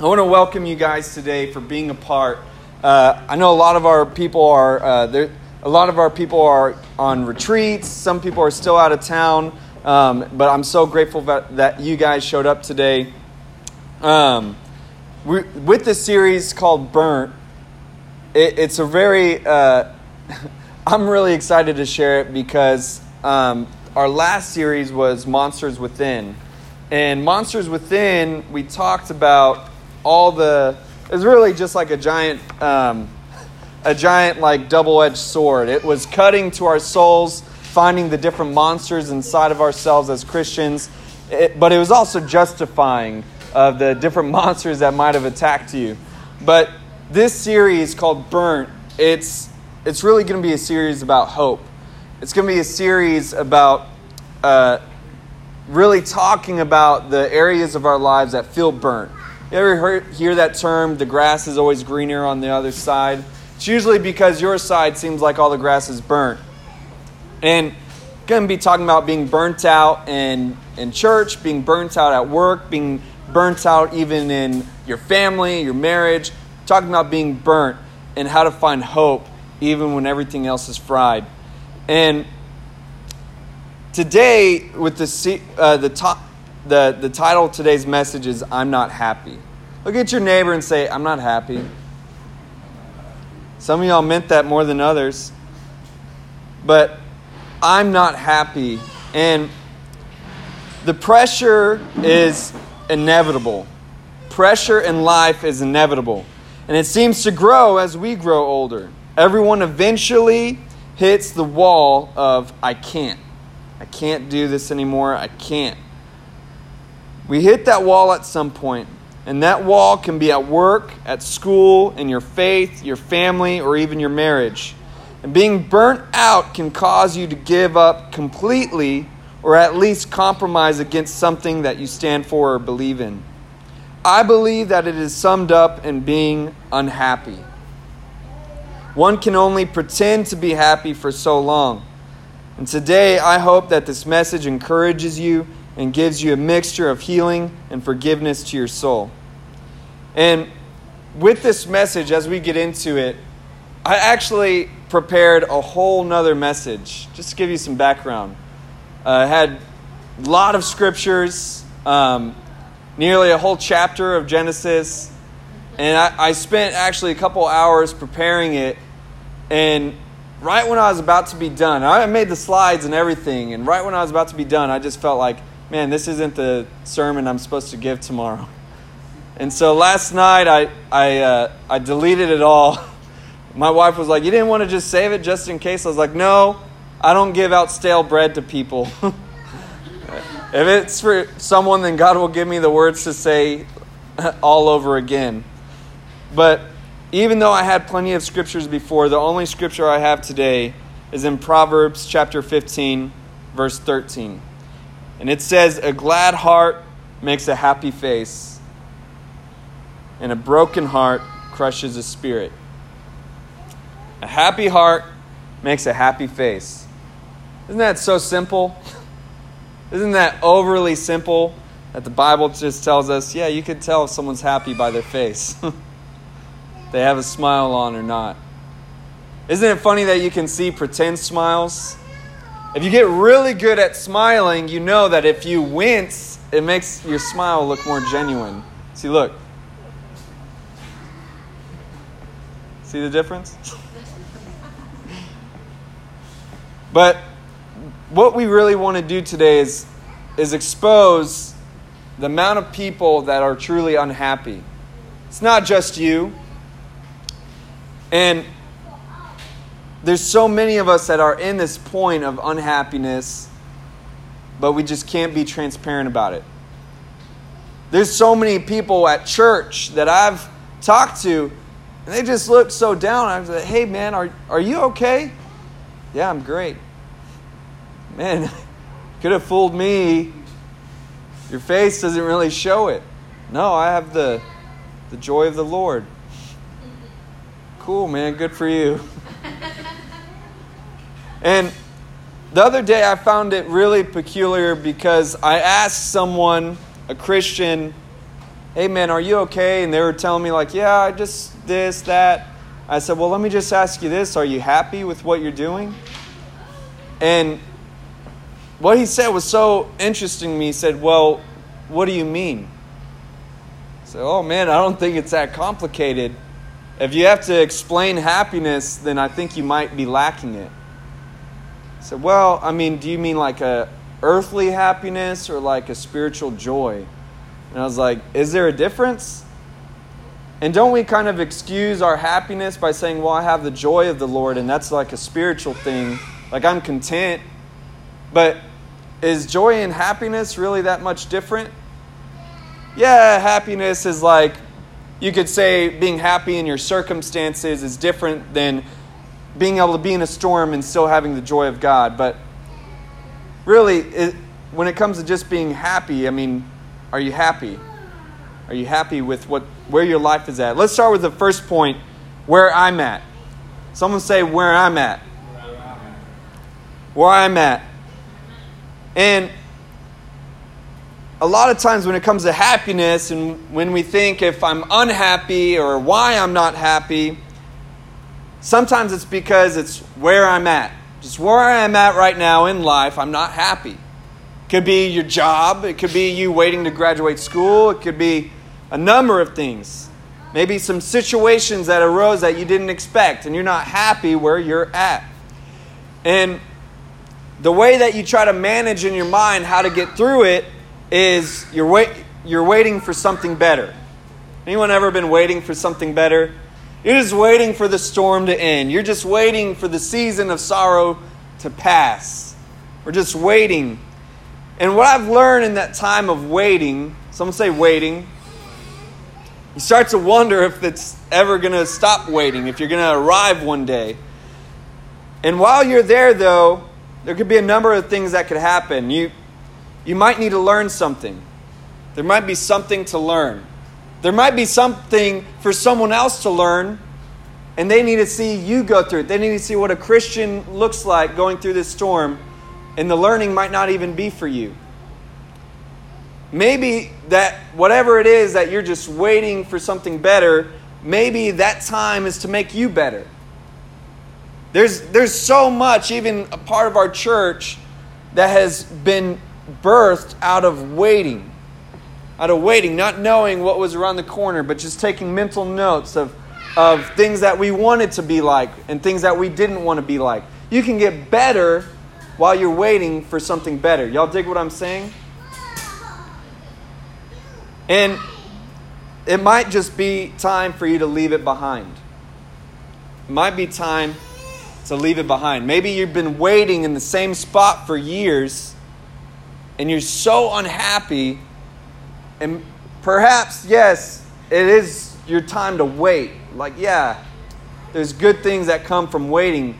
I want to welcome you guys today for being a part. Uh, I know a lot of our people are uh, there. A lot of our people are on retreats. Some people are still out of town. Um, but I'm so grateful that, that you guys showed up today. Um, we, with this series called Burnt, it, it's a very. Uh, I'm really excited to share it because um, our last series was Monsters Within. And Monsters Within, we talked about all the it's really just like a giant um, a giant like double-edged sword. It was cutting to our souls finding the different monsters inside of ourselves as christians. It, but it was also justifying of the different monsters that might have attacked you. But this series called burnt it's it's really going to be a series about hope. It's going to be a series about uh, really talking about the areas of our lives that feel burnt you ever heard, hear that term, the grass is always greener on the other side? It's usually because your side seems like all the grass is burnt. And going to be talking about being burnt out in, in church, being burnt out at work, being burnt out even in your family, your marriage, talking about being burnt and how to find hope even when everything else is fried. And today, with the, uh, the top, the, the title of today's message is I'm Not Happy. Look at your neighbor and say, I'm not happy. Some of y'all meant that more than others. But I'm not happy. And the pressure is inevitable. Pressure in life is inevitable. And it seems to grow as we grow older. Everyone eventually hits the wall of, I can't. I can't do this anymore. I can't. We hit that wall at some point, and that wall can be at work, at school, in your faith, your family, or even your marriage. And being burnt out can cause you to give up completely or at least compromise against something that you stand for or believe in. I believe that it is summed up in being unhappy. One can only pretend to be happy for so long. And today, I hope that this message encourages you and gives you a mixture of healing and forgiveness to your soul. And with this message, as we get into it, I actually prepared a whole nother message just to give you some background. Uh, I had a lot of scriptures, um, nearly a whole chapter of Genesis, and I, I spent actually a couple hours preparing it. And right when I was about to be done, I made the slides and everything, and right when I was about to be done, I just felt like, man, this isn't the sermon I'm supposed to give tomorrow. And so last night I, I, uh, I deleted it all. My wife was like, You didn't want to just save it just in case? I was like, No, I don't give out stale bread to people. if it's for someone, then God will give me the words to say all over again. But even though I had plenty of scriptures before, the only scripture I have today is in Proverbs chapter 15, verse 13. And it says, A glad heart makes a happy face, and a broken heart crushes a spirit. A happy heart makes a happy face. Isn't that so simple? Isn't that overly simple that the Bible just tells us, yeah, you can tell if someone's happy by their face? they have a smile on or not. Isn't it funny that you can see pretend smiles? If you get really good at smiling, you know that if you wince, it makes your smile look more genuine. See, look. See the difference? but what we really want to do today is, is expose the amount of people that are truly unhappy. It's not just you. And there's so many of us that are in this point of unhappiness, but we just can't be transparent about it. There's so many people at church that I've talked to, and they just look so down. I was like, hey, man, are, are you okay? Yeah, I'm great. Man, could have fooled me. Your face doesn't really show it. No, I have the, the joy of the Lord. Cool, man. Good for you. And the other day I found it really peculiar because I asked someone, a Christian, hey man, are you okay? And they were telling me, like, yeah, I just this, that. I said, well, let me just ask you this Are you happy with what you're doing? And what he said was so interesting to me. He said, well, what do you mean? I said, oh man, I don't think it's that complicated. If you have to explain happiness, then I think you might be lacking it. I said, well, I mean, do you mean like a earthly happiness or like a spiritual joy? And I was like, is there a difference? And don't we kind of excuse our happiness by saying, well, I have the joy of the Lord, and that's like a spiritual thing. Like I'm content. But is joy and happiness really that much different? Yeah, happiness is like, you could say being happy in your circumstances is different than being able to be in a storm and still having the joy of God. But really, it, when it comes to just being happy, I mean, are you happy? Are you happy with what where your life is at? Let's start with the first point, where I'm at. Someone say where I'm at. Where I'm at. And a lot of times when it comes to happiness and when we think if I'm unhappy or why I'm not happy, sometimes it's because it's where I'm at. Just where I am at right now in life, I'm not happy It could be your job, it could be you waiting to graduate school, it could be a number of things. Maybe some situations that arose that you didn't expect and you're not happy where you're at. And the way that you try to manage in your mind how to get through it is you're, wait, you're waiting for something better. Anyone ever been waiting for something better? You're just waiting for the storm to end. You're just waiting for the season of sorrow to pass. We're just waiting and what I've learned in that time of waiting, someone say waiting, you start to wonder if it's ever going to stop waiting, if you're going to arrive one day. And while you're there, though, there could be a number of things that could happen. You, you might need to learn something. There might be something to learn. There might be something for someone else to learn, and they need to see you go through it. They need to see what a Christian looks like going through this storm and the learning might not even be for you. Maybe that whatever it is that you're just waiting for something better, maybe that time is to make you better. There's, there's so much, even a part of our church, that has been birthed out of waiting. Out of waiting, not knowing what was around the corner, but just taking mental notes of, of things that we wanted to be like and things that we didn't want to be like. You can get better while you're waiting for something better. Y'all dig what I'm saying? And it might just be time for you to leave it behind. It might be time to leave it behind. Maybe you've been waiting in the same spot for years and you're so unhappy. And perhaps, yes, it is your time to wait. Like, yeah, there's good things that come from waiting.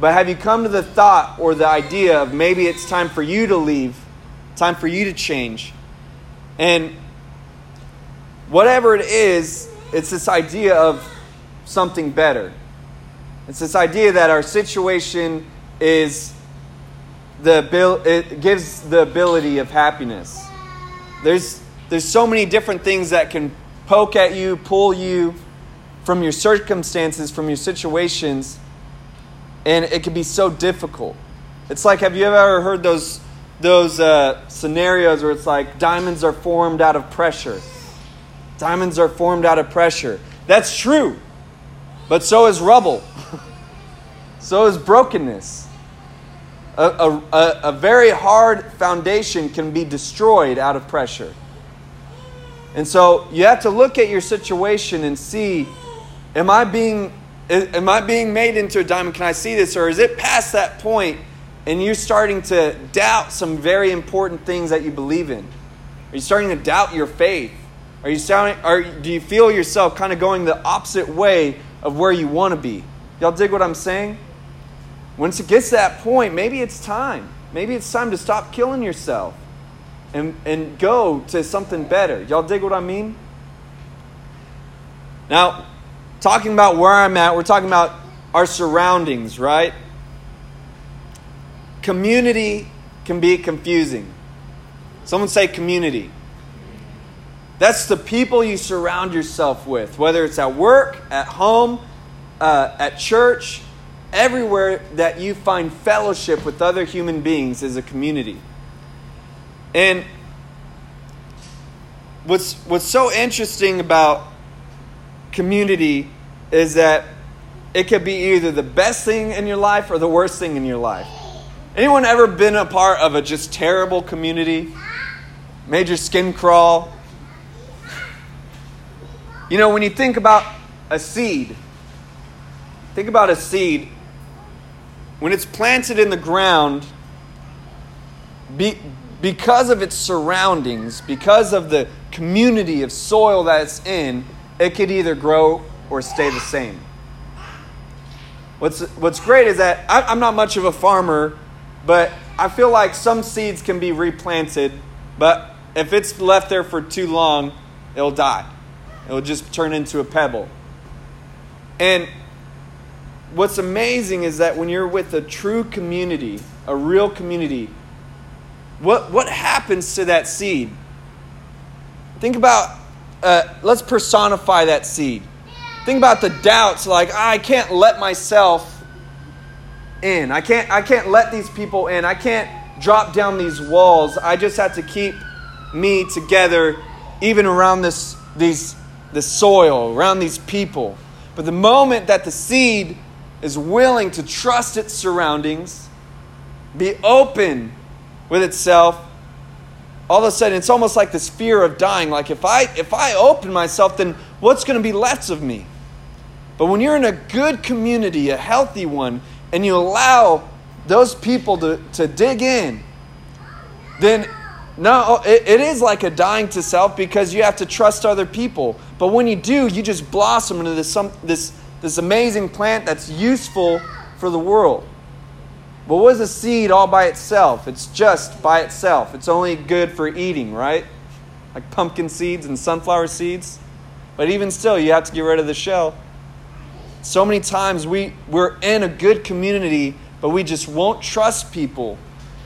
But have you come to the thought or the idea of maybe it's time for you to leave, time for you to change? And whatever it is, it's this idea of something better. It's this idea that our situation is the it gives the ability of happiness. There's there's so many different things that can poke at you, pull you from your circumstances, from your situations and it can be so difficult. It's like, have you ever heard those those uh, scenarios where it's like diamonds are formed out of pressure? Diamonds are formed out of pressure. That's true, but so is rubble. so is brokenness. A, a, a, a very hard foundation can be destroyed out of pressure. And so you have to look at your situation and see am I being Am I being made into a diamond? Can I see this? Or is it past that point and you're starting to doubt some very important things that you believe in? Are you starting to doubt your faith? Are you starting, or do you feel yourself kind of going the opposite way of where you want to be? Y'all dig what I'm saying? Once it gets to that point, maybe it's time. Maybe it's time to stop killing yourself and, and go to something better. Y'all dig what I mean? Now, talking about where I'm at, we're talking about our surroundings, right? Community can be confusing. Someone say community. That's the people you surround yourself with, whether it's at work, at home, uh, at church, everywhere that you find fellowship with other human beings is a community. And what's, what's so interesting about community is that it could be either the best thing in your life or the worst thing in your life. Anyone ever been a part of a just terrible community? Made your skin crawl? You know, when you think about a seed, think about a seed. When it's planted in the ground, be, because of its surroundings, because of the community of soil that it's in, it could either grow or stay the same. What's, what's great is that I, I'm not much of a farmer, but I feel like some seeds can be replanted, but if it's left there for too long, it'll die. It'll just turn into a pebble. And what's amazing is that when you're with a true community, a real community, what, what happens to that seed? Think about, uh, let's personify that seed. Think about the doubts like, I can't let myself in. I can't, I can't let these people in. I can't drop down these walls. I just have to keep me together, even around this, these, the soil, around these people. But the moment that the seed is willing to trust its surroundings, be open with itself, all of a sudden it's almost like this fear of dying. Like if i if i open myself then what's going to be left of me? But when you're in a good community a healthy one and you allow those people to, to dig in then no it, it is like a dying to self because you have to trust other people. But when you do you just blossom into this, some, this, this amazing plant that's useful for the world but what is a seed all by itself? It's just by itself. It's only good for eating, right? Like pumpkin seeds and sunflower seeds. But even still, you have to get rid of the shell. So many times we, we're in a good community, but we just won't trust people.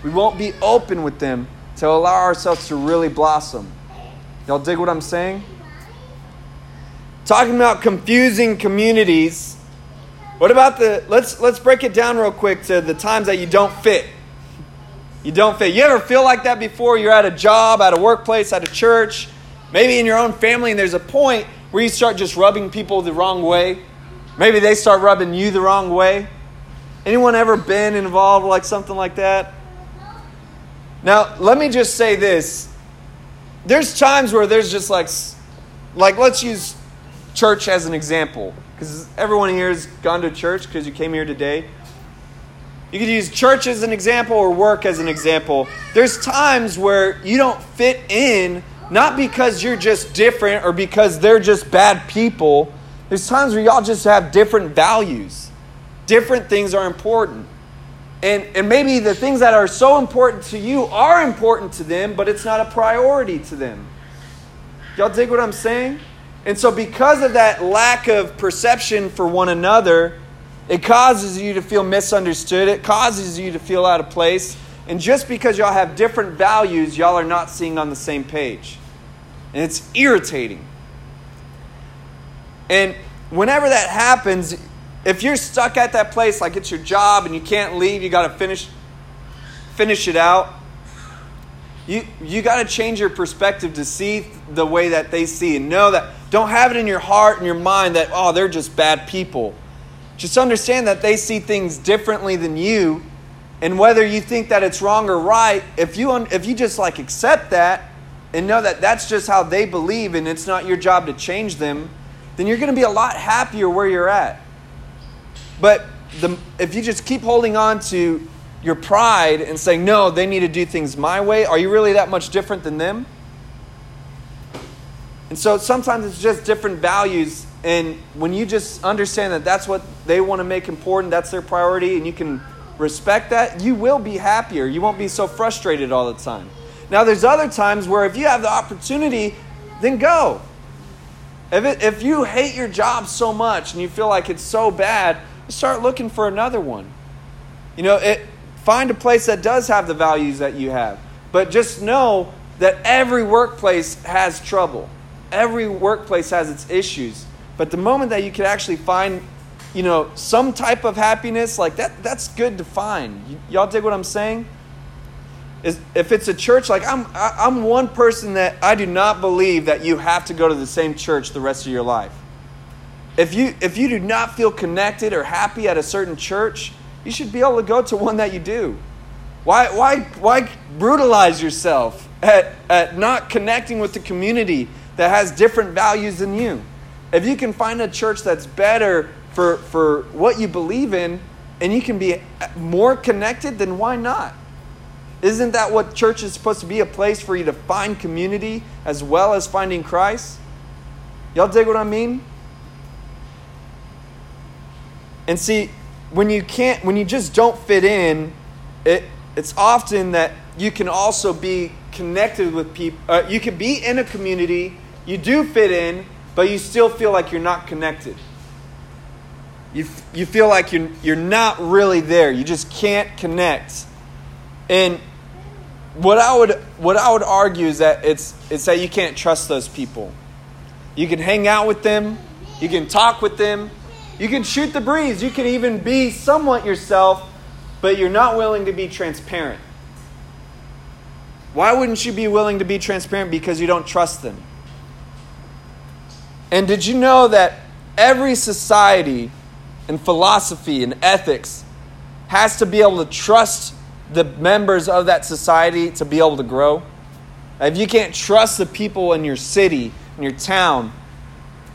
We won't be open with them to allow ourselves to really blossom. Y'all dig what I'm saying? Talking about confusing communities what about the let's let's break it down real quick to the times that you don't fit. You don't fit. You ever feel like that before? You're at a job, at a workplace, at a church, maybe in your own family, and there's a point where you start just rubbing people the wrong way. Maybe they start rubbing you the wrong way. Anyone ever been involved like something like that? Now, let me just say this. There's times where there's just like like let's use church as an example because everyone here has gone to church because you came here today. You could use church as an example or work as an example. There's times where you don't fit in, not because you're just different or because they're just bad people. There's times where y'all just have different values. Different things are important. And, and maybe the things that are so important to you are important to them, but it's not a priority to them. Y'all dig what I'm saying? And so, because of that lack of perception for one another, it causes you to feel misunderstood. It causes you to feel out of place. And just because y'all have different values, y'all are not seeing on the same page. And it's irritating. And whenever that happens, if you're stuck at that place, like it's your job and you can't leave, you got to finish finish it out. You you got to change your perspective to see the way that they see and know that don't have it in your heart and your mind that, oh, they're just bad people. Just understand that they see things differently than you. And whether you think that it's wrong or right, if you, if you just like accept that and know that that's just how they believe and it's not your job to change them, then you're going to be a lot happier where you're at. But the, if you just keep holding on to your pride and saying, no, they need to do things my way, are you really that much different than them? And so sometimes it's just different values. And when you just understand that that's what they want to make important, that's their priority, and you can respect that, you will be happier. You won't be so frustrated all the time. Now, there's other times where if you have the opportunity, then go. If, it, if you hate your job so much and you feel like it's so bad, start looking for another one. You know, it, find a place that does have the values that you have. But just know that every workplace has trouble. Every workplace has its issues. But the moment that you can actually find, you know, some type of happiness, like that, that's good to find. Y- y'all dig what I'm saying? Is, if it's a church, like I'm, I, I'm one person that I do not believe that you have to go to the same church the rest of your life. If you, if you do not feel connected or happy at a certain church, you should be able to go to one that you do. Why, why, why brutalize yourself at, at not connecting with the community that has different values than you? If you can find a church that's better for, for what you believe in and you can be more connected, then why not? Isn't that what church is supposed to be? A place for you to find community as well as finding Christ? Y'all dig what I mean? And see, when you can't, when you just don't fit in, it, it's often that you can also be connected with people. Uh, you can be in a community, you do fit in, but you still feel like you're not connected. You, you feel like you're, you're not really there. You just can't connect. And what I would what I would argue is that it's it's that you can't trust those people. You can hang out with them, you can talk with them, you can shoot the breeze, you can even be somewhat yourself, but you're not willing to be transparent. Why wouldn't you be willing to be transparent? Because you don't trust them. And did you know that every society and philosophy and ethics has to be able to trust the members of that society to be able to grow? If you can't trust the people in your city, in your town,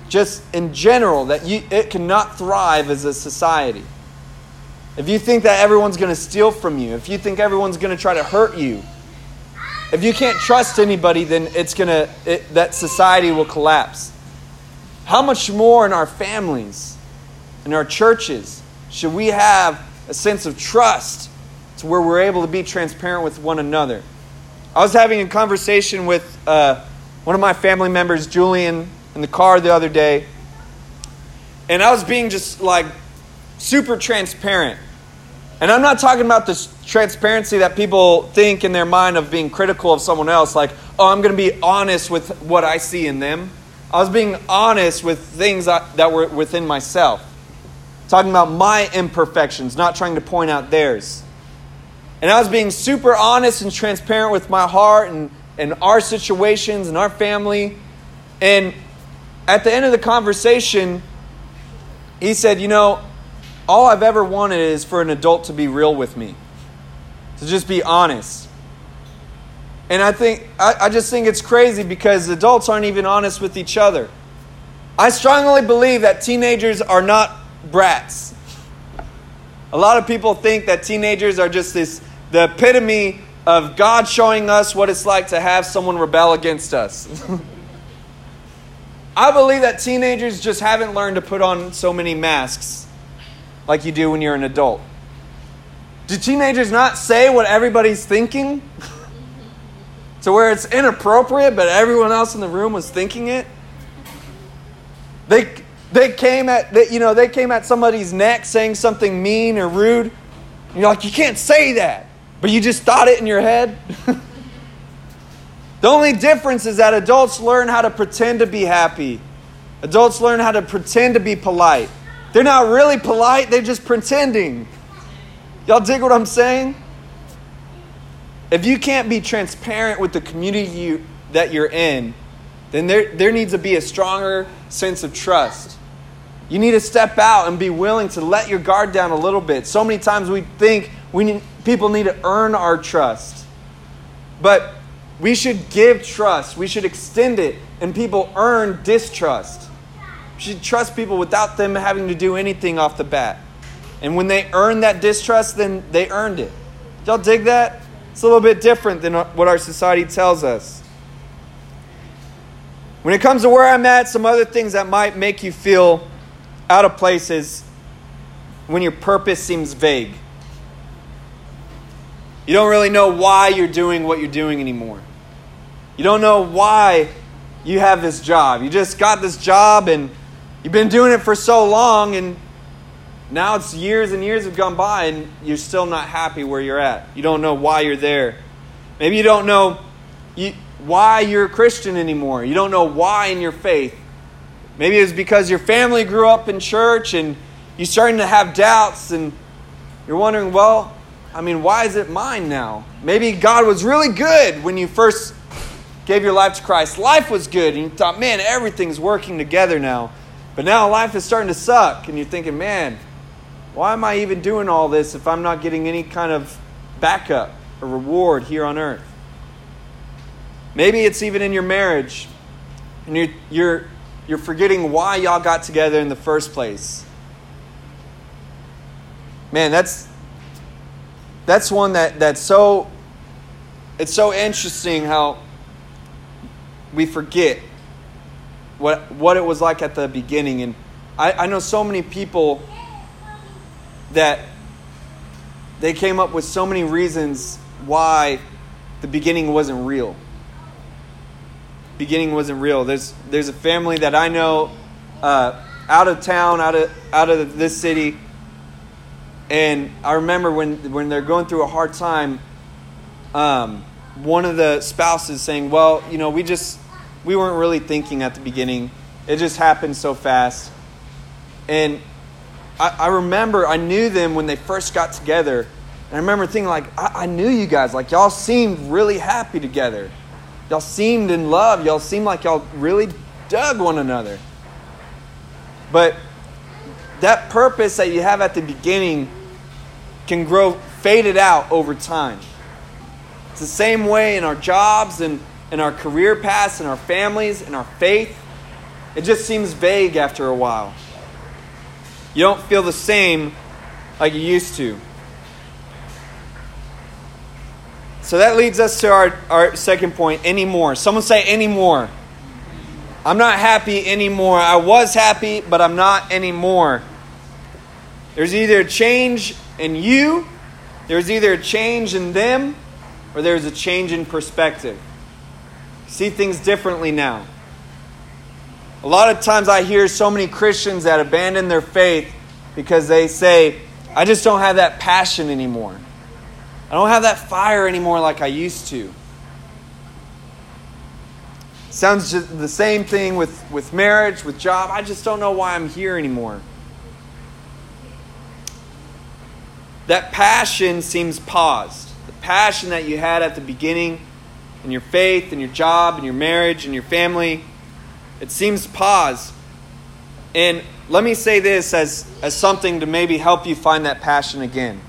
just in general, that you, it cannot thrive as a society. If you think that everyone's going to steal from you, if you think everyone's going to try to hurt you, if you can't trust anybody, then it's going to, that society will collapse. How much more in our families, in our churches, should we have a sense of trust to where we're able to be transparent with one another? I was having a conversation with uh, one of my family members, Julian, in the car the other day, and I was being just like super transparent. And I'm not talking about this transparency that people think in their mind of being critical of someone else, like, oh, I'm going to be honest with what I see in them. I was being honest with things that were within myself. Talking about my imperfections, not trying to point out theirs. And I was being super honest and transparent with my heart and, and our situations and our family. And at the end of the conversation, he said, You know, all I've ever wanted is for an adult to be real with me, to just be honest. And I think I, I just think it's crazy because adults aren't even honest with each other. I strongly believe that teenagers are not brats. A lot of people think that teenagers are just this the epitome of God showing us what it's like to have someone rebel against us. I believe that teenagers just haven't learned to put on so many masks like you do when you're an adult. Do teenagers not say what everybody's thinking? to where it's inappropriate, but everyone else in the room was thinking it? They, they came at they, you know they came at somebody's neck saying something mean or rude. And you're like, you can't say that, but you just thought it in your head. the only difference is that adults learn how to pretend to be happy. Adults learn how to pretend to be polite. They're not really polite, they're just pretending. Y'all dig what I'm saying? If you can't be transparent with the community you, that you're in, then there, there needs to be a stronger sense of trust. You need to step out and be willing to let your guard down a little bit. So many times we think we need, people need to earn our trust. But we should give trust, we should extend it, and people earn distrust. We should trust people without them having to do anything off the bat. And when they earn that distrust, then they earned it. Y'all dig that? It's a little bit different than what our society tells us. When it comes to where I'm at, some other things that might make you feel out of place is when your purpose seems vague. You don't really know why you're doing what you're doing anymore. You don't know why you have this job. You just got this job and you've been doing it for so long, and now it's years and years have gone by and you're still not happy where you're at. You don't know why you're there. Maybe you don't know you why you're a Christian anymore. You don't know why in your faith. Maybe it's because your family grew up in church and you're starting to have doubts and you're wondering, well, I mean, why is it mine now? Maybe God was really good when you first gave your life to Christ. Life was good and you thought, man, everything's working together now. But now life is starting to suck and you're thinking, man, why am I even doing all this if I'm not getting any kind of backup or reward here on earth? Maybe it's even in your marriage and you're, you're, you're forgetting why y'all got together in the first place. Man, that's that's one that, that's so it's so interesting how we forget what what it was like at the beginning. And I, I know so many people that they came up with so many reasons why the beginning wasn't real. Beginning wasn't real. There's there's a family that I know uh, out of town, out of out of this city, and I remember when when they're going through a hard time. Um, one of the spouses saying, "Well, you know, we just we weren't really thinking at the beginning. It just happened so fast." And I, I remember I knew them when they first got together. And I remember thinking, like, I, I knew you guys. Like, y'all seemed really happy together. Y'all seemed in love. Y'all seemed like y'all really dug one another. But that purpose that you have at the beginning can grow faded out over time. It's the same way in our jobs and in our career paths, in our families, in our faith. It just seems vague after a while. You don't feel the same like you used to. So that leads us to our, our second point anymore. Someone say anymore. I'm not happy anymore. I was happy, but I'm not anymore. There's either a change in you, there's either a change in them, or there's a change in perspective. see things differently now. A lot of times I hear so many Christians that abandon their faith because they say, I just don't have that passion anymore. I don't have that fire anymore like I used to. Sounds just the same thing with, with marriage, with job. I just don't know why I'm here anymore. That passion seems paused. The passion that you had at the beginning in your faith, in your job, in your marriage, in your family, it seems pause. And let me say this as, as something to maybe help you find that passion again.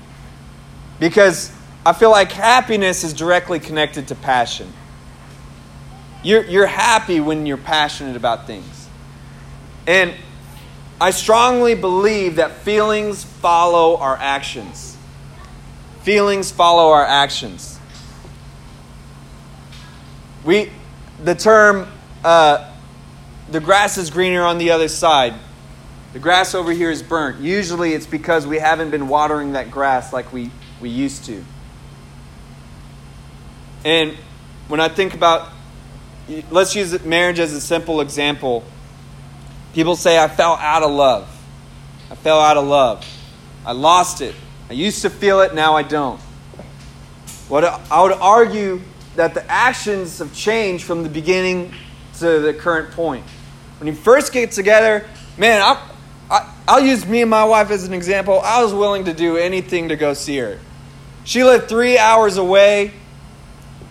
Because I feel like happiness is directly connected to passion. You're, you're happy when you're passionate about things. And I strongly believe that feelings follow our actions. Feelings follow our actions. We, the term, uh, the grass is greener on the other side. The grass over here is burnt. Usually it's because we haven't been watering that grass like we, we used to. And when I think about, let's use marriage as a simple example. People say, I fell out of love. I fell out of love. I lost it. I used to feel it, now I don't. What I would argue that the actions have changed from the beginning to the current point. When you first get together, man, I, I, I'll use me and my wife as an example. I was willing to do anything to go see her. She lived three hours away.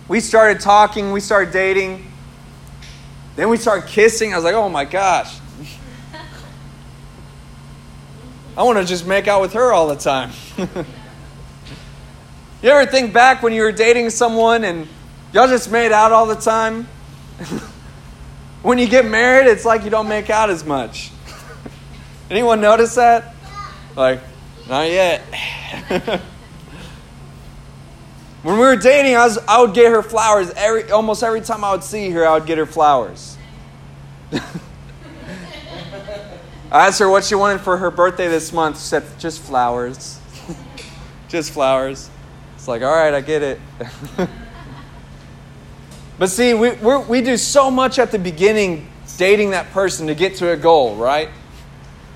We started talking, we started dating. Then we started kissing. I was like, oh my gosh. I want to just make out with her all the time. you ever think back when you were dating someone and y'all just made out all the time? when you get married, it's like you don't make out as much. Anyone notice that? Like, not yet. when we were dating, I, was, I would get her flowers every almost every time I would see her. I would get her flowers. I asked her what she wanted for her birthday this month. She said, just flowers. just flowers. It's like, all right, I get it. But see, we, we do so much at the beginning dating that person to get to a goal, right?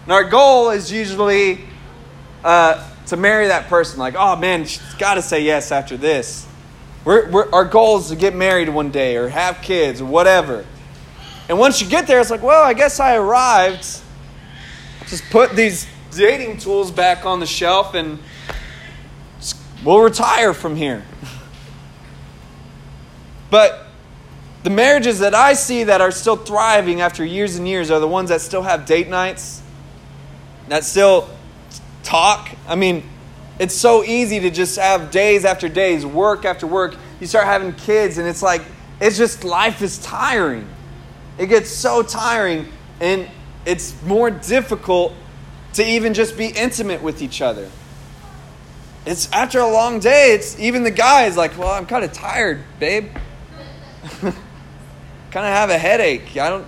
And our goal is usually uh, to marry that person. Like, oh man, she's got to say yes after this. We're, we're, our goal is to get married one day or have kids or whatever. And once you get there, it's like, well, I guess I arrived. Just put these dating tools back on the shelf and we'll retire from here. But the marriages that I see that are still thriving after years and years are the ones that still have date nights, that still talk. I mean, it's so easy to just have days after days, work after work. You start having kids, and it's like, it's just life is tiring. It gets so tiring, and it's more difficult to even just be intimate with each other. It's after a long day, it's even the guy is like, Well, I'm kind of tired, babe. kind of have a headache. I don't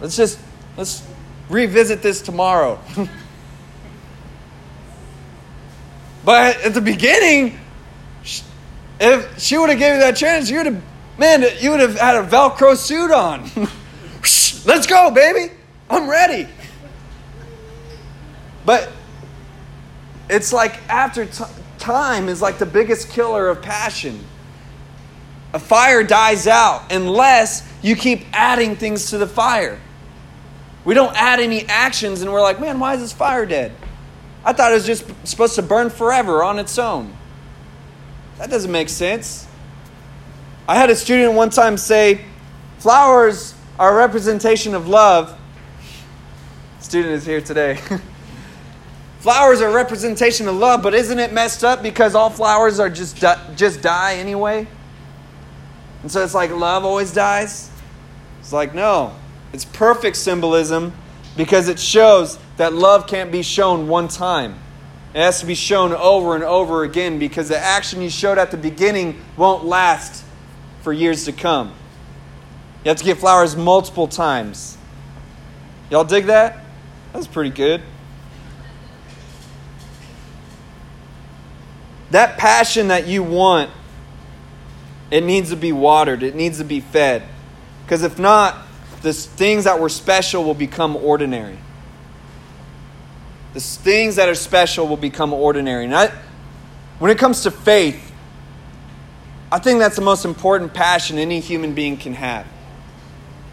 let's just let's revisit this tomorrow. but at the beginning, if she would have given you that chance, you would have man, you would have had a Velcro suit on. let's go, baby. I'm ready. But it's like after t- time is like the biggest killer of passion. A fire dies out unless you keep adding things to the fire. We don't add any actions and we're like, man, why is this fire dead? I thought it was just supposed to burn forever on its own. That doesn't make sense. I had a student one time say, flowers are a representation of love. Student is here today. Flowers are a representation of love, but isn't it messed up because all flowers are just just die anyway? And so it's like love always dies. It's like no, it's perfect symbolism because it shows that love can't be shown one time. It has to be shown over and over again because the action you showed at the beginning won't last for years to come. You have to get flowers multiple times. Y'all dig that? That's pretty good. That passion that you want, it needs to be watered, it needs to be fed. Because if not, the things that were special will become ordinary. The things that are special will become ordinary. And I, when it comes to faith, I think that's the most important passion any human being can have.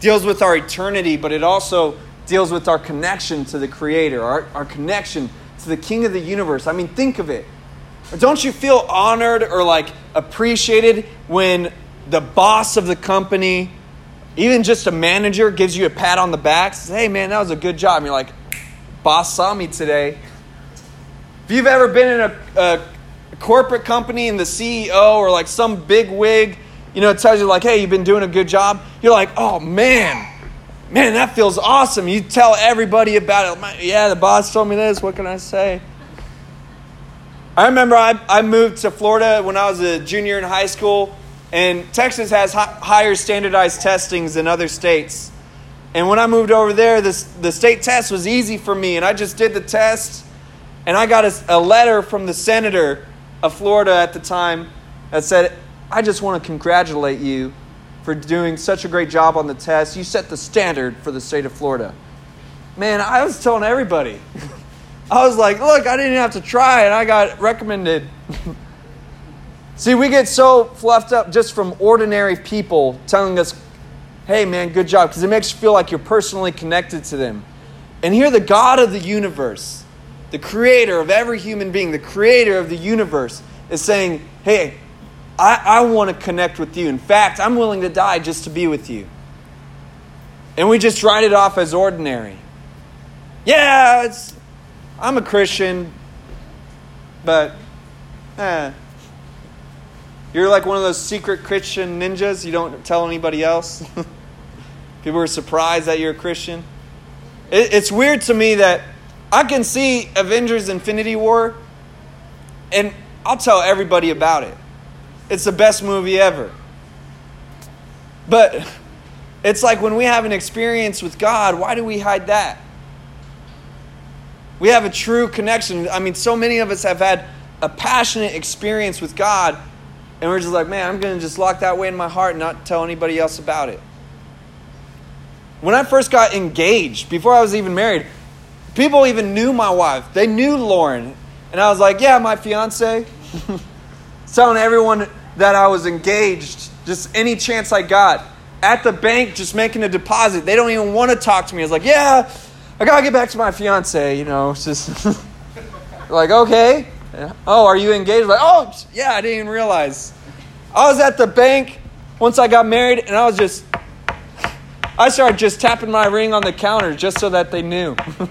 Deals with our eternity, but it also deals with our connection to the Creator, our, our connection to the King of the universe. I mean, think of it. Don't you feel honored or like appreciated when the boss of the company, even just a manager, gives you a pat on the back, says, Hey man, that was a good job. And you're like, Boss saw me today. If you've ever been in a, a corporate company and the CEO or like some big wig, you know, tells you like, hey, you've been doing a good job, you're like, oh man, man, that feels awesome. You tell everybody about it. Yeah, the boss told me this. What can I say? I remember I, I moved to Florida when I was a junior in high school, and Texas has hi- higher standardized testings than other states. And when I moved over there, this, the state test was easy for me, and I just did the test, and I got a, a letter from the senator of Florida at the time that said, I just want to congratulate you for doing such a great job on the test. You set the standard for the state of Florida. Man, I was telling everybody. I was like, look, I didn't have to try and I got recommended. See, we get so fluffed up just from ordinary people telling us, hey, man, good job, because it makes you feel like you're personally connected to them. And here, the God of the universe, the creator of every human being, the creator of the universe, is saying, hey, I, I want to connect with you. In fact, I'm willing to die just to be with you. And we just write it off as ordinary. Yeah, it's I'm a Christian, but eh. You're like one of those secret Christian ninjas. You don't tell anybody else. People are surprised that you're a Christian. It, it's weird to me that I can see Avengers Infinity War and I'll tell everybody about it. It's the best movie ever. But it's like when we have an experience with God, why do we hide that? We have a true connection. I mean, so many of us have had a passionate experience with God, and we're just like, man, I'm going to just lock that way in my heart and not tell anybody else about it. When I first got engaged, before I was even married, people even knew my wife. They knew Lauren. And I was like, yeah, my fiance. Telling everyone that I was engaged, just any chance I got. At the bank, just making a deposit. They don't even want to talk to me. I was like, yeah, I gotta get back to my fiance, you know. It's just like, okay. Oh, are you engaged? Like, oh, yeah, I didn't even realize. I was at the bank once I got married, and I was just, I started just tapping my ring on the counter just so that they knew. They're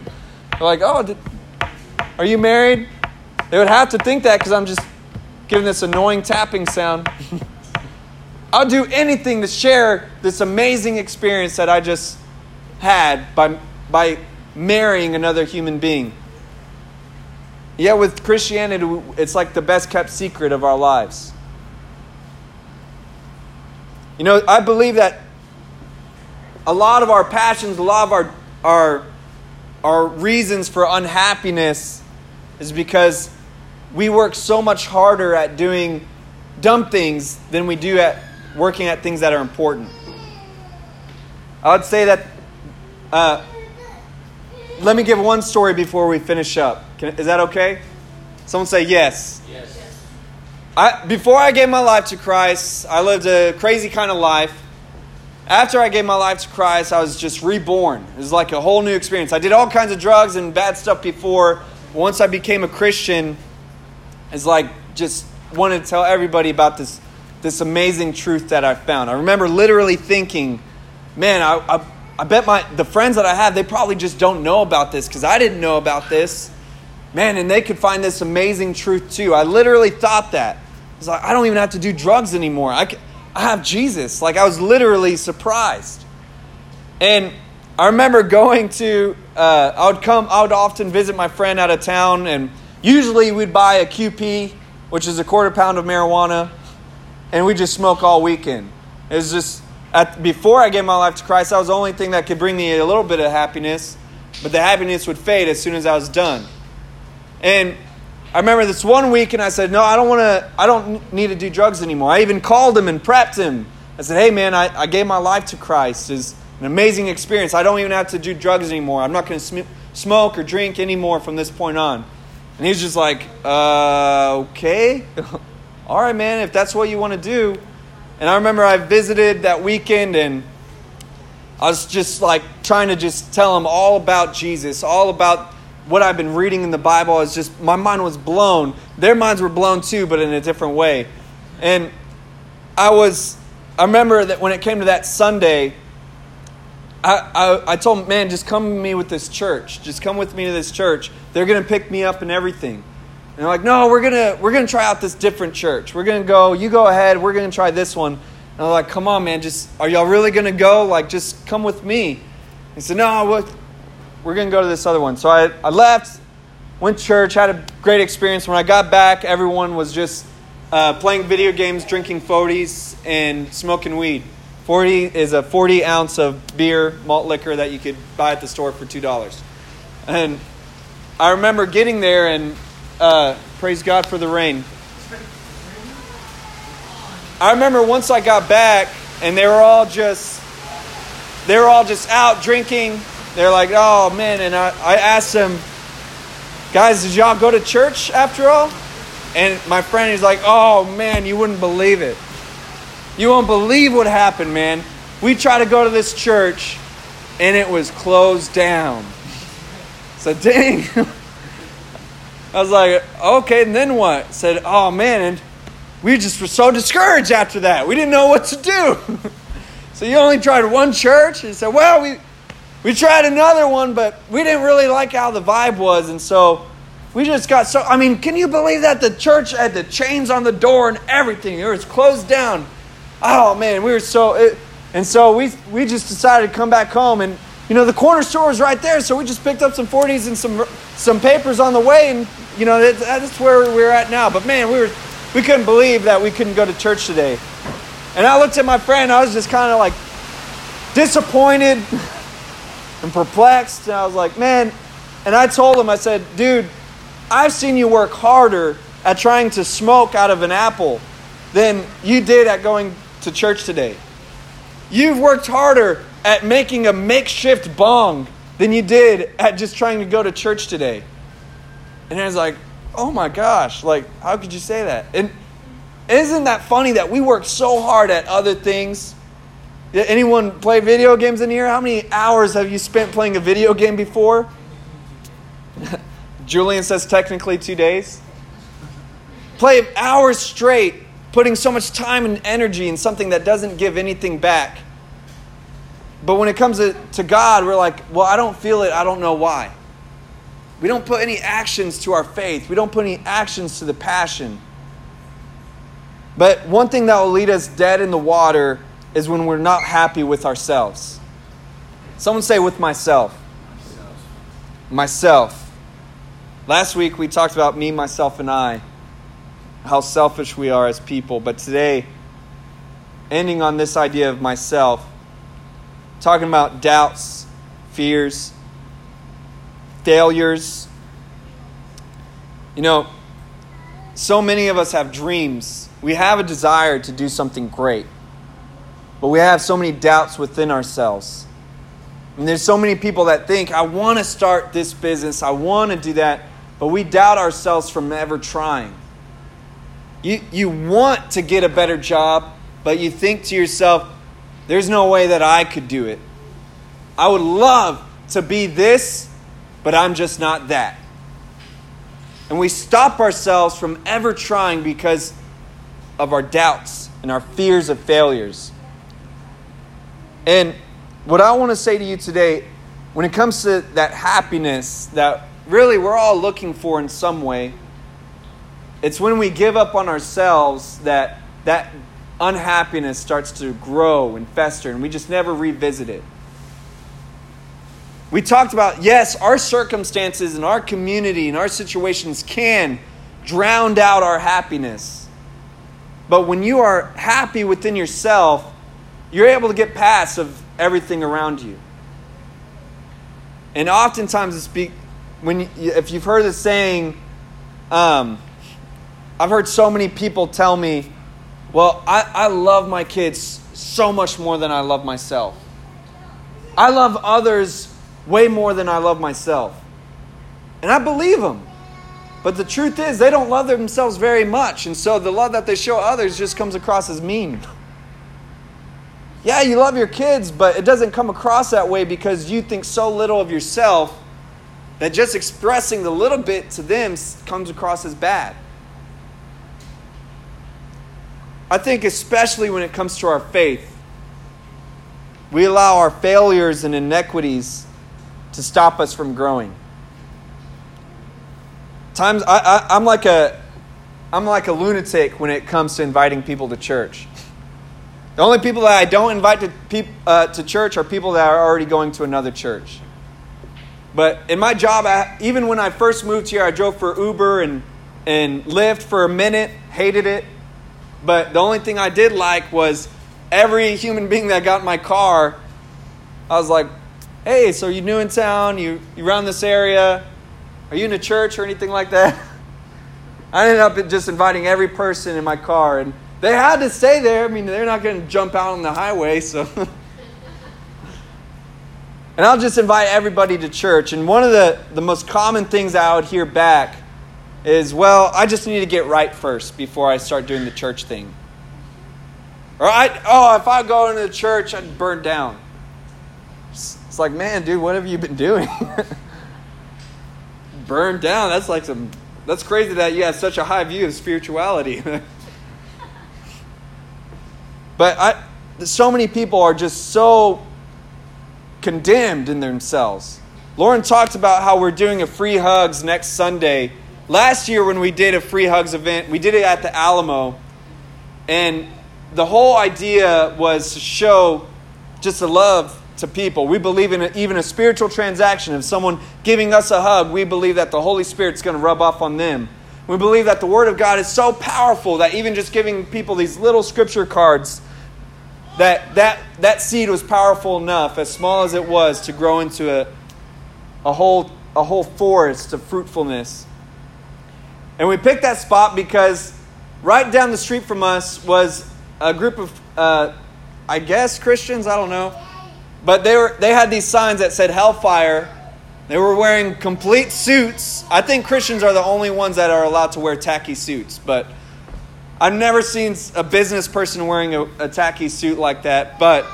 like, oh, did, are you married? They would have to think that because I'm just giving this annoying tapping sound. I'll do anything to share this amazing experience that I just had by, by marrying another human being. Yet with Christianity, it's like the best kept secret of our lives. You know, I believe that a lot of our passions, a lot of our, our, our reasons for unhappiness is because we work so much harder at doing dumb things than we do at working at things that are important. I would say that. Uh, let me give one story before we finish up. Can, is that okay? Someone say yes. Yes. I, before I gave my life to Christ, I lived a crazy kind of life. After I gave my life to Christ, I was just reborn. It was like a whole new experience. I did all kinds of drugs and bad stuff before. Once I became a Christian, it's like just wanted to tell everybody about this this amazing truth that I found. I remember literally thinking, man, I, I, I bet my the friends that I have, they probably just don't know about this because I didn't know about this. Man, and they could find this amazing truth too. I literally thought that. I was like, I don't even have to do drugs anymore. I, can, I have Jesus. Like, I was literally surprised. And I remember going to, uh, I would come, I would often visit my friend out of town, and usually we'd buy a QP, which is a quarter pound of marijuana and we just smoke all weekend. It was just at, before I gave my life to Christ, that was the only thing that could bring me a little bit of happiness, but the happiness would fade as soon as I was done. And I remember this one week, and I said, "No, I don't want to. I don't need to do drugs anymore." I even called him and prepped him. I said, "Hey, man, I, I gave my life to Christ. It's an amazing experience. I don't even have to do drugs anymore. I'm not going to sm- smoke or drink anymore from this point on." And he's just like, uh, "Okay." all right, man, if that's what you want to do. And I remember I visited that weekend and I was just like trying to just tell them all about Jesus, all about what I've been reading in the Bible. I was just, my mind was blown. Their minds were blown too, but in a different way. And I was, I remember that when it came to that Sunday, I, I, I told man, just come with me with this church. Just come with me to this church. They're going to pick me up and everything. They're like, no, we're gonna we're gonna try out this different church. We're gonna go. You go ahead. We're gonna try this one. And I'm like, come on, man. Just are y'all really gonna go? Like, just come with me. He said, no, we're, we're gonna go to this other one. So I, I left, went to church, had a great experience. When I got back, everyone was just uh, playing video games, drinking 40s, and smoking weed. 40 is a 40 ounce of beer, malt liquor that you could buy at the store for $2. And I remember getting there and uh, praise God for the rain. I remember once I got back and they were all just they were all just out drinking. They're like, oh man, and I, I asked them, guys, did y'all go to church after all? And my friend is like, oh man, you wouldn't believe it. You won't believe what happened, man. We tried to go to this church and it was closed down. So dang. I was like, okay, and then what? said, oh man, and we just were so discouraged after that. We didn't know what to do. so you only tried one church? And said, well, we we tried another one, but we didn't really like how the vibe was, and so we just got so. I mean, can you believe that the church had the chains on the door and everything? It was closed down. Oh man, we were so. It, and so we we just decided to come back home, and you know the corner store was right there, so we just picked up some forties and some some papers on the way, and you know, that, that's where we're at now. But man, we were we couldn't believe that we couldn't go to church today. And I looked at my friend, I was just kind of like disappointed and perplexed. And I was like, man, and I told him, I said, dude, I've seen you work harder at trying to smoke out of an apple than you did at going to church today. You've worked harder at making a makeshift bong than you did at just trying to go to church today. And I was like, oh my gosh, like, how could you say that? And Isn't that funny that we work so hard at other things? Anyone play video games in here? How many hours have you spent playing a video game before? Julian says technically two days. Play hours straight, putting so much time and energy in something that doesn't give anything back. But when it comes to, to God, we're like, well, I don't feel it. I don't know why. We don't put any actions to our faith, we don't put any actions to the passion. But one thing that will lead us dead in the water is when we're not happy with ourselves. Someone say, with myself. Myself. myself. Last week we talked about me, myself, and I, how selfish we are as people. But today, ending on this idea of myself, talking about doubts, fears, failures. You know, so many of us have dreams we have a desire to do something great, but we have so many doubts within ourselves. And there's so many people that think, I want to start this business, I want to do that, but we doubt ourselves from ever trying. You, you want to get a better job, but you think to yourself, there's no way that I could do it. I would love to be this, but I'm just not that. And we stop ourselves from ever trying because of our doubts and our fears of failures. And what I want to say to you today, when it comes to that happiness that really we're all looking for in some way, it's when we give up on ourselves that that unhappiness starts to grow and fester, and we just never revisit it. We talked about, yes, our circumstances and our community and our situations can drown out our happiness. But when you are happy within yourself, you're able to get past of everything around you. And oftentimes, it's be, when you, if you've heard the saying, um, I've heard so many people tell me, "Well, I, I love my kids so much more than I love myself. I love others way more than I love myself," and I believe them. But the truth is, they don't love themselves very much. And so the love that they show others just comes across as mean. Yeah, you love your kids, but it doesn't come across that way because you think so little of yourself that just expressing the little bit to them comes across as bad. I think, especially when it comes to our faith, we allow our failures and inequities to stop us from growing times I, I, I'm like a I'm like a lunatic when it comes to inviting people to church. The only people that I don't invite to, peop, uh, to church are people that are already going to another church. But in my job, I, even when I first moved here, I drove for Uber and, and Lyft for a minute, hated it. But the only thing I did like was every human being that got in my car, I was like, hey, so you new in town? You, you around this area? Are you in a church or anything like that? I ended up just inviting every person in my car, and they had to stay there. I mean, they're not going to jump out on the highway, so. and I'll just invite everybody to church. And one of the, the most common things I would hear back is, well, I just need to get right first before I start doing the church thing. Or, I, oh, if I go into the church, I'd burn down. It's like, man, dude, what have you been doing? burned down. That's like some. That's crazy that you have such a high view of spirituality. but I, so many people are just so condemned in themselves. Lauren talked about how we're doing a free hugs next Sunday. Last year, when we did a free hugs event, we did it at the Alamo. And the whole idea was to show just the love to people. We believe in a, even a spiritual transaction of someone giving us a hug. We believe that the Holy Spirit's going to rub off on them. We believe that the Word of God is so powerful that even just giving people these little scripture cards, that that, that seed was powerful enough, as small as it was, to grow into a, a, whole, a whole forest of fruitfulness. And we picked that spot because right down the street from us was a group of, uh, I guess, Christians, I don't know but they, were, they had these signs that said hellfire. They were wearing complete suits. I think Christians are the only ones that are allowed to wear tacky suits, but I've never seen a business person wearing a, a tacky suit like that, but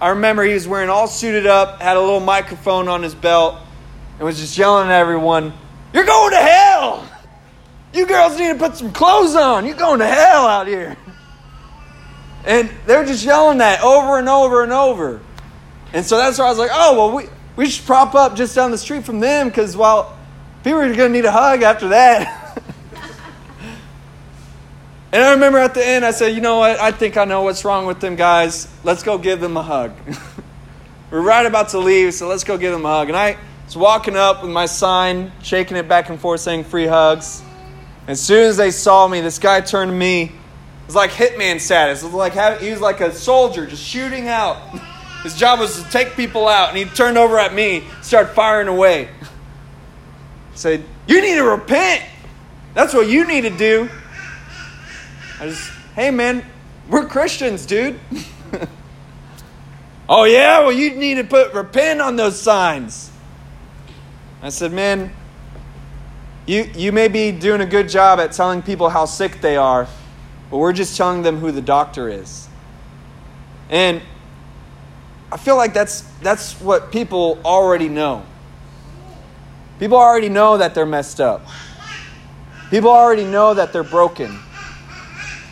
I remember he was wearing all suited up, had a little microphone on his belt, and was just yelling at everyone, You're going to hell! You girls need to put some clothes on. You're going to hell out here. And they're just yelling that over and over and over. And so that's why I was like, oh, well, we, we should prop up just down the street from them because, well, people are going to need a hug after that. and I remember at the end, I said, you know what? I think I know what's wrong with them guys. Let's go give them a hug. We're right about to leave, so let's go give them a hug. And I was walking up with my sign, shaking it back and forth, saying free hugs. As soon as they saw me, this guy turned to me. It was like hitman status. It was like he was like a soldier just shooting out. His job was to take people out, and he turned over at me, started firing away. Said, "You need to repent. That's what you need to do." I just, "Hey man, we're Christians, dude." oh yeah, well you need to put repent on those signs. I said, "Man, you, you may be doing a good job at telling people how sick they are, but we're just telling them who the doctor is. And I feel like that's, that's what people already know. People already know that they're messed up. People already know that they're broken.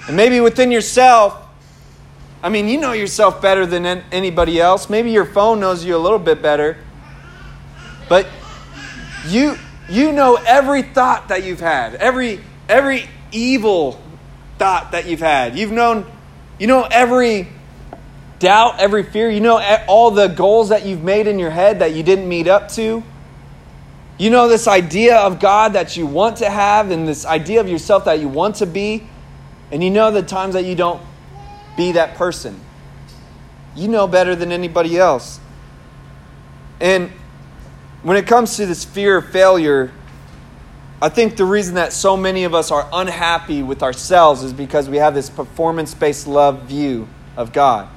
And maybe within yourself, I mean, you know yourself better than anybody else. Maybe your phone knows you a little bit better. But you you know every thought that you've had, every every evil thought that you've had. You've known you know every doubt, every fear. You know all the goals that you've made in your head that you didn't meet up to. You know this idea of God that you want to have and this idea of yourself that you want to be. And you know the times that you don't be that person. You know better than anybody else. And when it comes to this fear of failure, I think the reason that so many of us are unhappy with ourselves is because we have this performance based love view of God.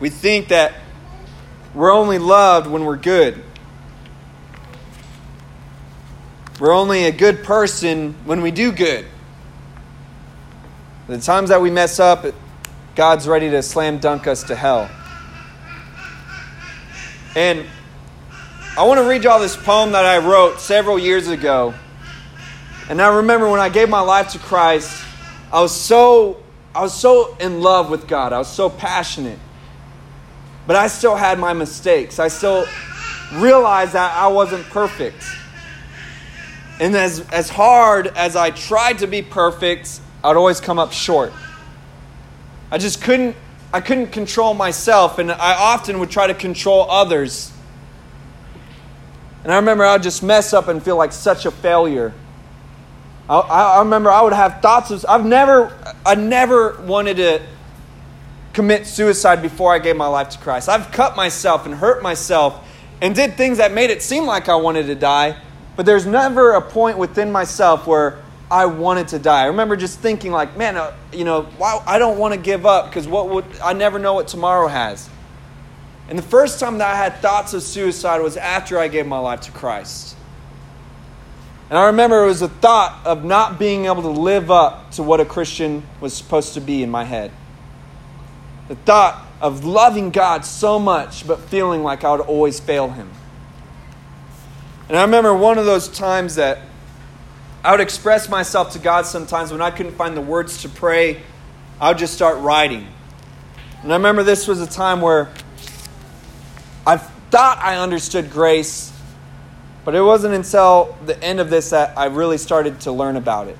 We think that we're only loved when we're good. We're only a good person when we do good. The times that we mess up, God's ready to slam dunk us to hell. And I want to read y'all this poem that I wrote several years ago. And I remember when I gave my life to Christ, I was so I was so in love with God. I was so passionate. But I still had my mistakes. I still realized that I wasn't perfect. And as, as hard as I tried to be perfect, I'd always come up short. I just couldn't I couldn't control myself and I often would try to control others and I remember I would just mess up and feel like such a failure. I, I remember I would have thoughts of, I've never, I never wanted to commit suicide before I gave my life to Christ. I've cut myself and hurt myself and did things that made it seem like I wanted to die, but there's never a point within myself where I wanted to die. I remember just thinking like, man, uh, you know, why, I don't want to give up because what would I never know what tomorrow has. And the first time that I had thoughts of suicide was after I gave my life to Christ. And I remember it was a thought of not being able to live up to what a Christian was supposed to be in my head. The thought of loving God so much, but feeling like I would always fail Him. And I remember one of those times that I would express myself to God sometimes when I couldn't find the words to pray, I would just start writing. And I remember this was a time where thought I understood grace, but it wasn't until the end of this that I really started to learn about it.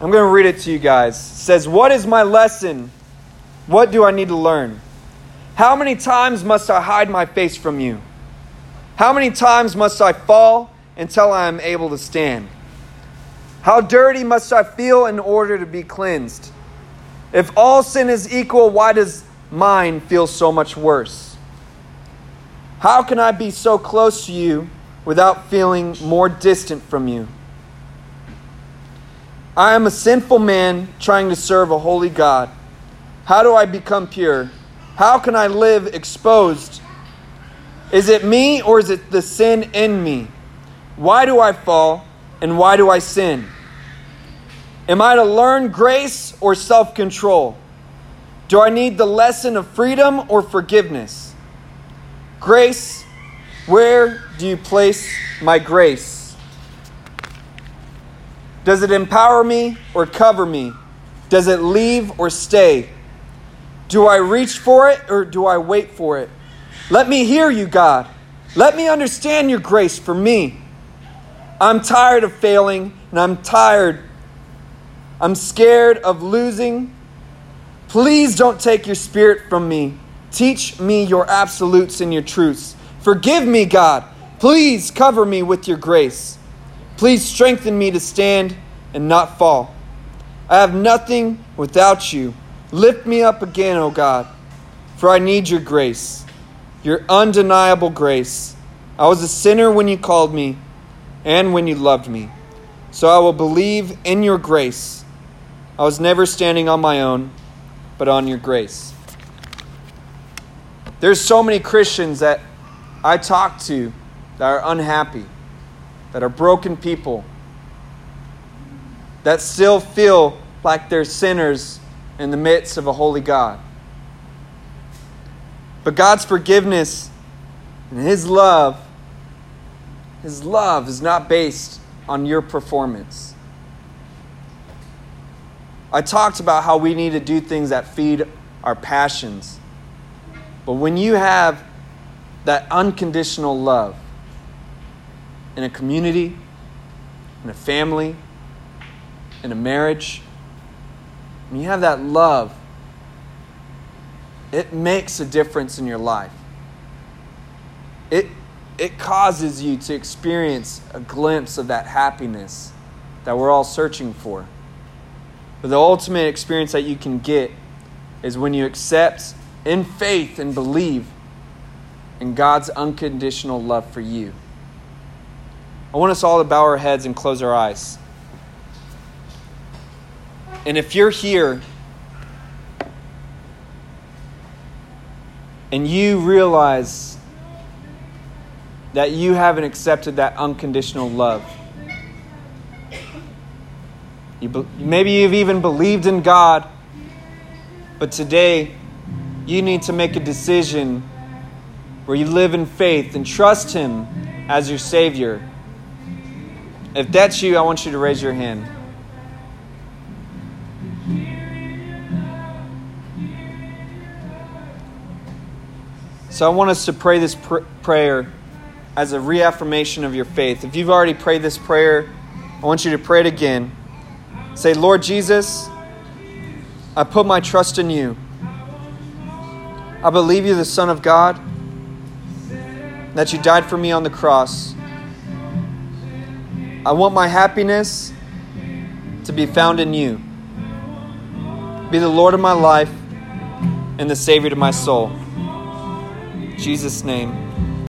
I'm going to read it to you guys. It says, What is my lesson? What do I need to learn? How many times must I hide my face from you? How many times must I fall until I am able to stand? How dirty must I feel in order to be cleansed? If all sin is equal, why does mine feel so much worse. How can I be so close to you without feeling more distant from you? I am a sinful man trying to serve a holy God. How do I become pure? How can I live exposed? Is it me or is it the sin in me? Why do I fall and why do I sin? Am I to learn grace or self control? Do I need the lesson of freedom or forgiveness? Grace, where do you place my grace? Does it empower me or cover me? Does it leave or stay? Do I reach for it or do I wait for it? Let me hear you, God. Let me understand your grace for me. I'm tired of failing and I'm tired. I'm scared of losing. Please don't take your spirit from me. Teach me your absolutes and your truths. Forgive me, God. Please cover me with your grace. Please strengthen me to stand and not fall. I have nothing without you. Lift me up again, O God, for I need your grace, your undeniable grace. I was a sinner when you called me and when you loved me. So I will believe in your grace. I was never standing on my own, but on your grace. There's so many Christians that I talk to that are unhappy, that are broken people, that still feel like they're sinners in the midst of a holy God. But God's forgiveness and His love, His love is not based on your performance. I talked about how we need to do things that feed our passions. But when you have that unconditional love in a community, in a family, in a marriage, when you have that love, it makes a difference in your life. It, it causes you to experience a glimpse of that happiness that we're all searching for. But the ultimate experience that you can get is when you accept in faith and believe in God's unconditional love for you. I want us all to bow our heads and close our eyes. And if you're here and you realize that you haven't accepted that unconditional love, you be, maybe you've even believed in God, but today you need to make a decision where you live in faith and trust Him as your Savior. If that's you, I want you to raise your hand. So I want us to pray this pr- prayer as a reaffirmation of your faith. If you've already prayed this prayer, I want you to pray it again. Say, Lord Jesus, I put my trust in you. I believe you're the Son of God, that you died for me on the cross. I want my happiness to be found in you. Be the Lord of my life and the Savior to my soul. In Jesus' name.